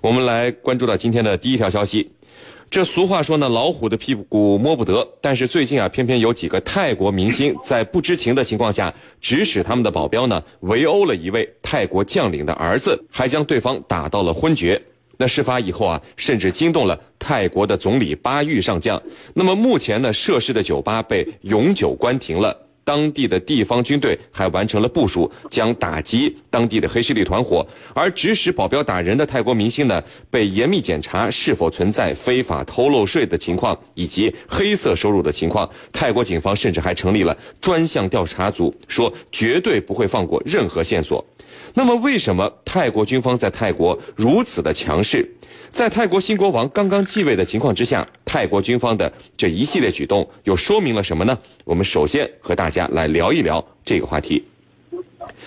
我们来关注到今天的第一条消息。这俗话说呢，老虎的屁股摸不得。但是最近啊，偏偏有几个泰国明星在不知情的情况下，指使他们的保镖呢围殴了一位泰国将领的儿子，还将对方打到了昏厥。那事发以后啊，甚至惊动了泰国的总理巴育上将。那么目前呢，涉事的酒吧被永久关停了。当地的地方军队还完成了部署，将打击当地的黑势力团伙。而指使保镖打人的泰国明星呢，被严密检查是否存在非法偷漏税的情况以及黑色收入的情况。泰国警方甚至还成立了专项调查组，说绝对不会放过任何线索。那么，为什么泰国军方在泰国如此的强势？在泰国新国王刚刚继位的情况之下，泰国军方的这一系列举动又说明了什么呢？我们首先和大家来聊一聊这个话题。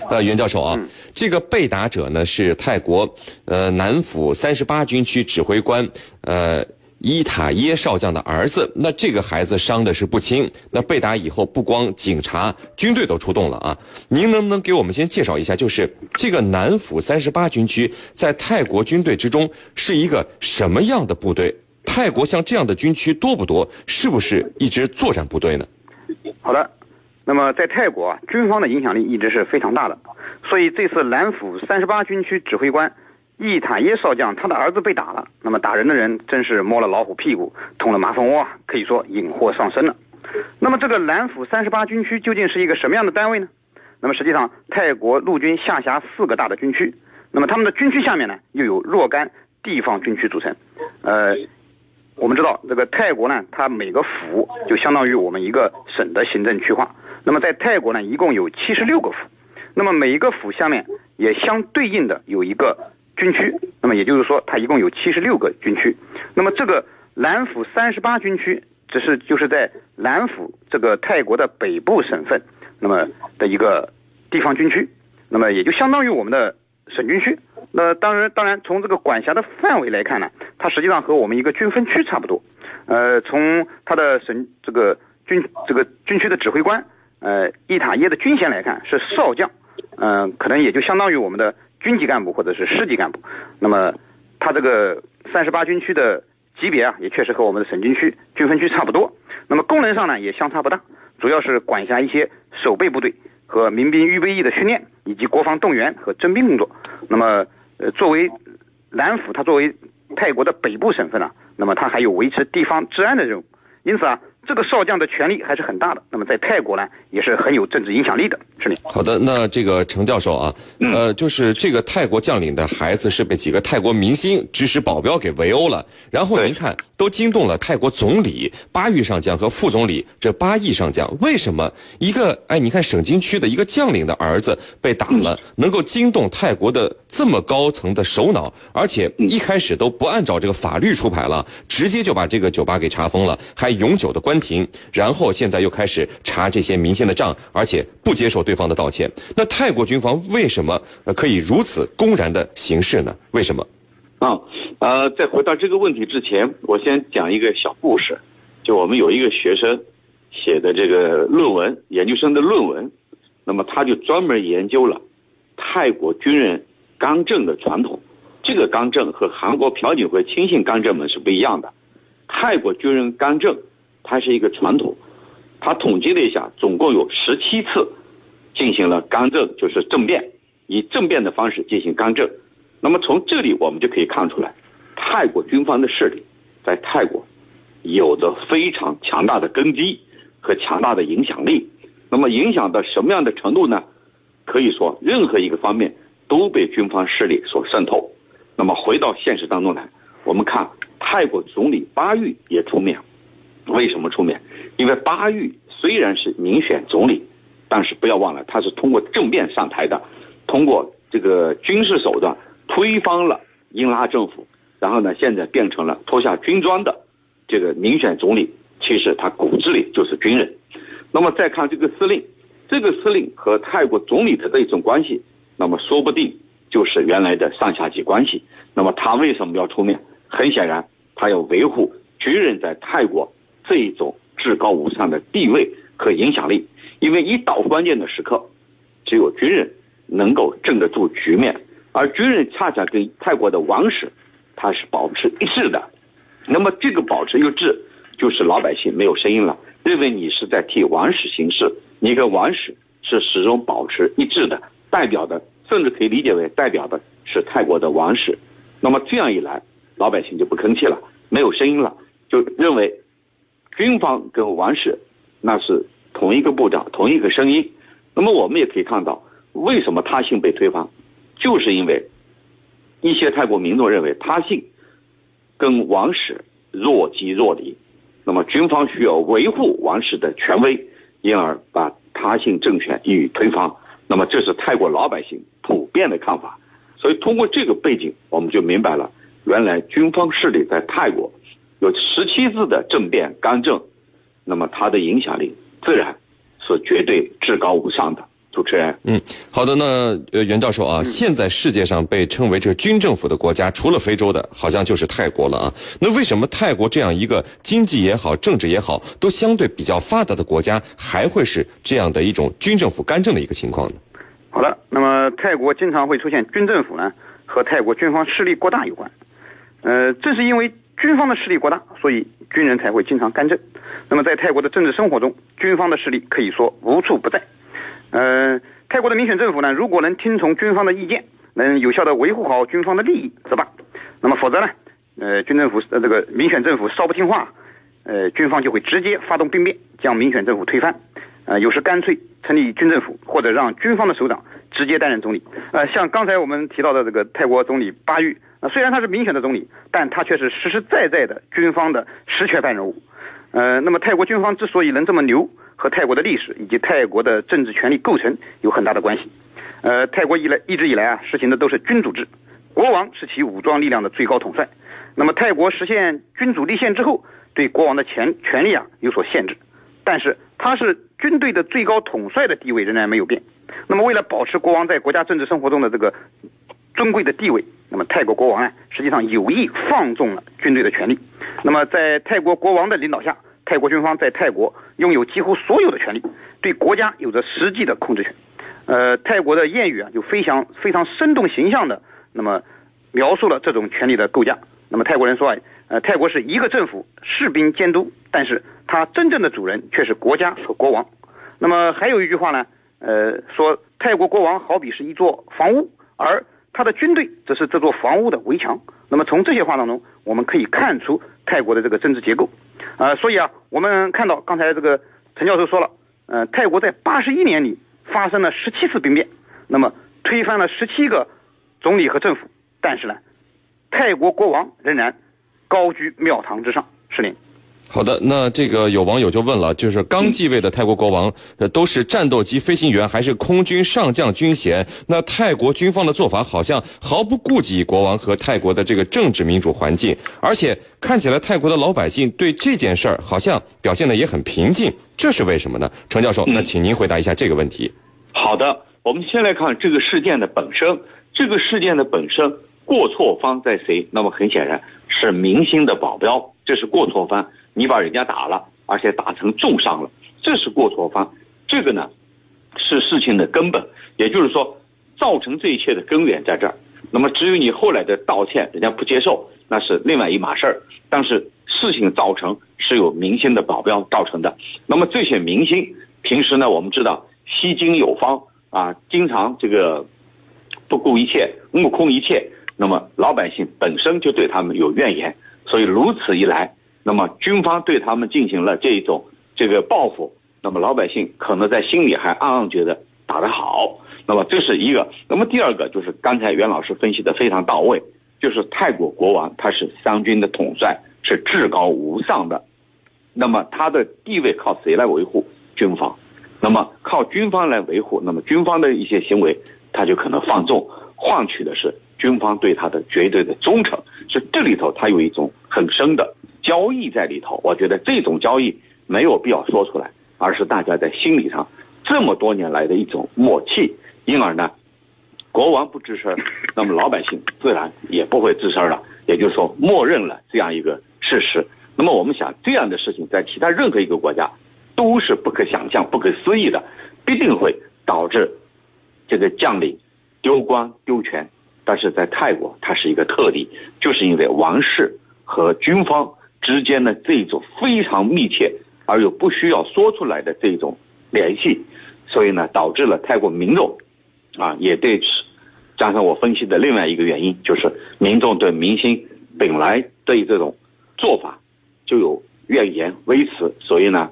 呃，袁教授啊，这个被打者呢是泰国呃南府三十八军区指挥官呃。伊塔耶少将的儿子，那这个孩子伤的是不轻。那被打以后，不光警察、军队都出动了啊！您能不能给我们先介绍一下，就是这个南府三十八军区在泰国军队之中是一个什么样的部队？泰国像这样的军区多不多？是不是一支作战部队呢？好的，那么在泰国啊，军方的影响力一直是非常大的，所以这次南府三十八军区指挥官。伊塔耶少将，他的儿子被打了。那么打人的人真是摸了老虎屁股，捅了马蜂窝，可以说引祸上身了。那么这个南府三十八军区究竟是一个什么样的单位呢？那么实际上，泰国陆军下辖四个大的军区，那么他们的军区下面呢，又有若干地方军区组成。呃，我们知道这个泰国呢，它每个府就相当于我们一个省的行政区划。那么在泰国呢，一共有七十六个府，那么每一个府下面也相对应的有一个。军区，那么也就是说，它一共有七十六个军区。那么这个南府三十八军区，只是就是在南府这个泰国的北部省份，那么的一个地方军区，那么也就相当于我们的省军区。那当然，当然从这个管辖的范围来看呢，它实际上和我们一个军分区差不多。呃，从它的省这个军这个军区的指挥官，呃，伊塔耶的军衔来看是少将，嗯，可能也就相当于我们的。军级干部或者是师级干部，那么他这个三十八军区的级别啊，也确实和我们的省军区军分区差不多。那么功能上呢，也相差不大，主要是管辖一些守备部队和民兵预备役的训练，以及国防动员和征兵工作。那么，呃，作为南府，它作为泰国的北部省份啊，那么它还有维持地方治安的任务。因此啊。这个少将的权力还是很大的，那么在泰国呢，也是很有政治影响力的，是的。好的，那这个程教授啊，呃，就是这个泰国将领的孩子是被几个泰国明星指使保镖给围殴了，然后您看都惊动了泰国总理巴育上将和副总理这巴义上将，为什么一个哎，你看省军区的一个将领的儿子被打了，能够惊动泰国的这么高层的首脑，而且一开始都不按照这个法律出牌了，直接就把这个酒吧给查封了，还永久的关。关停，然后现在又开始查这些明星的账，而且不接受对方的道歉。那泰国军方为什么可以如此公然的行事呢？为什么？啊，呃，在回答这个问题之前，我先讲一个小故事。就我们有一个学生写的这个论文，研究生的论文，那么他就专门研究了泰国军人刚正的传统。这个刚正和韩国朴槿惠亲信刚正们是不一样的。泰国军人刚正。它是一个传统，他统计了一下，总共有十七次进行了干政，就是政变，以政变的方式进行干政。那么从这里我们就可以看出来，泰国军方的势力在泰国有着非常强大的根基和强大的影响力。那么影响到什么样的程度呢？可以说任何一个方面都被军方势力所渗透。那么回到现实当中来，我们看泰国总理巴育也出面。为什么出面？因为巴育虽然是民选总理，但是不要忘了，他是通过政变上台的，通过这个军事手段推翻了英拉政府，然后呢，现在变成了脱下军装的这个民选总理。其实他骨子里就是军人。那么再看这个司令，这个司令和泰国总理的这种关系，那么说不定就是原来的上下级关系。那么他为什么要出面？很显然，他要维护军人在泰国。这一种至高无上的地位和影响力，因为一到关键的时刻，只有军人能够镇得住局面，而军人恰恰跟泰国的王室他是保持一致的。那么这个保持一致，就是老百姓没有声音了，认为你是在替王室行事，你跟王室是始终保持一致的，代表的甚至可以理解为代表的是泰国的王室。那么这样一来，老百姓就不吭气了，没有声音了，就认为军方跟王室那是同一个部长，同一个声音。那么我们也可以看到，为什么他信被推翻，就是因为一些泰国民众认为他信跟王室若即若离，那么军方需要维护王室的权威，因而把他信政权予以推翻。那么这是泰国老百姓普遍的看法。所以通过这个背景，我们就明白了，原来军方势力在泰国有十七次的政变干政，那么它的影响力自然是绝对至高无上的。主持人，嗯，好的，那呃，袁教授啊，现在世界上被称为这军政府的国家，除了非洲的，好像就是泰国了啊。那为什么泰国这样一个经济也好、政治也好都相对比较发达的国家，还会是这样的一种军政府干政的一个情况呢？好的，那么泰国经常会出现军政府呢，和泰国军方势力过大有关。呃，正是因为军方的势力过大，所以军人才会经常干政。那么在泰国的政治生活中，军方的势力可以说无处不在。呃，泰国的民选政府呢，如果能听从军方的意见，能有效的维护好军方的利益，则罢。那么否则呢，呃，军政府呃这个民选政府稍不听话，呃，军方就会直接发动兵变，将民选政府推翻。呃，有时干脆成立军政府，或者让军方的首长直接担任总理。呃，像刚才我们提到的这个泰国总理巴育，呃，虽然他是民选的总理，但他却是实实在在的军方的实权派人物。呃，那么泰国军方之所以能这么牛，和泰国的历史以及泰国的政治权力构成有很大的关系。呃，泰国以来一直以来啊，实行的都是君主制，国王是其武装力量的最高统帅。那么泰国实现君主立宪之后，对国王的权权力啊有所限制，但是他是军队的最高统帅的地位仍然没有变。那么为了保持国王在国家政治生活中的这个尊贵的地位，么泰国国王啊实际上有意放纵了军队的权力。那么在泰国国王的领导下，泰国军方在泰国拥有几乎所有的权利，对国家有着实际的控制权。呃，泰国的谚语啊就非常非常生动形象的那么描述了这种权力的构架。那么泰国人说啊，呃，泰国是一个政府，士兵监督，但是它真正的主人却是国家和国王。那么还有一句话呢，呃，说泰国国王好比是一座房屋，而他的军队则是这座房屋的围墙。那么从这些话当中，我们可以看出泰国的这个政治结构。啊，所以啊，我们看到刚才这个陈教授说了，呃，泰国在八十一年里发生了十七次兵变，那么推翻了十七个总理和政府，但是呢，泰国国王仍然高居庙堂之上，是您。好的，那这个有网友就问了，就是刚继位的泰国国王，呃，都是战斗机飞行员，还是空军上将军衔？那泰国军方的做法好像毫不顾及国王和泰国的这个政治民主环境，而且看起来泰国的老百姓对这件事儿好像表现的也很平静，这是为什么呢？程教授，那请您回答一下这个问题。好的，我们先来看这个事件的本身，这个事件的本身过错方在谁？那么很显然是明星的保镖，这是过错方。你把人家打了，而且打成重伤了，这是过错方。这个呢，是事情的根本，也就是说，造成这一切的根源在这儿。那么，至于你后来的道歉，人家不接受，那是另外一码事儿。但是事情造成是有明星的保镖造成的。那么这些明星平时呢，我们知道吸金有方啊，经常这个不顾一切、目空一切。那么老百姓本身就对他们有怨言，所以如此一来。那么军方对他们进行了这一种这个报复，那么老百姓可能在心里还暗暗觉得打得好。那么这是一个。那么第二个就是刚才袁老师分析的非常到位，就是泰国国王他是三军的统帅，是至高无上的。那么他的地位靠谁来维护？军方。那么靠军方来维护，那么军方的一些行为他就可能放纵，换取的是军方对他的绝对的忠诚。是这里头他有一种很深的。交易在里头，我觉得这种交易没有必要说出来，而是大家在心理上这么多年来的一种默契。因而呢，国王不吱声，那么老百姓自然也不会吱声了。也就是说，默认了这样一个事实。那么我们想，这样的事情在其他任何一个国家都是不可想象、不可思议的，必定会导致这个将领丢官丢权。但是在泰国它是一个特例，就是因为王室和军方之间的这种非常密切而又不需要说出来的这种联系，所以呢，导致了泰国民众啊也对此，加上我分析的另外一个原因，就是民众对明星本来对这种做法就有怨言微词，所以呢，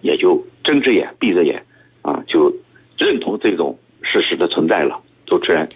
也就睁只眼闭着眼啊，就认同这种事实的存在了。主持人。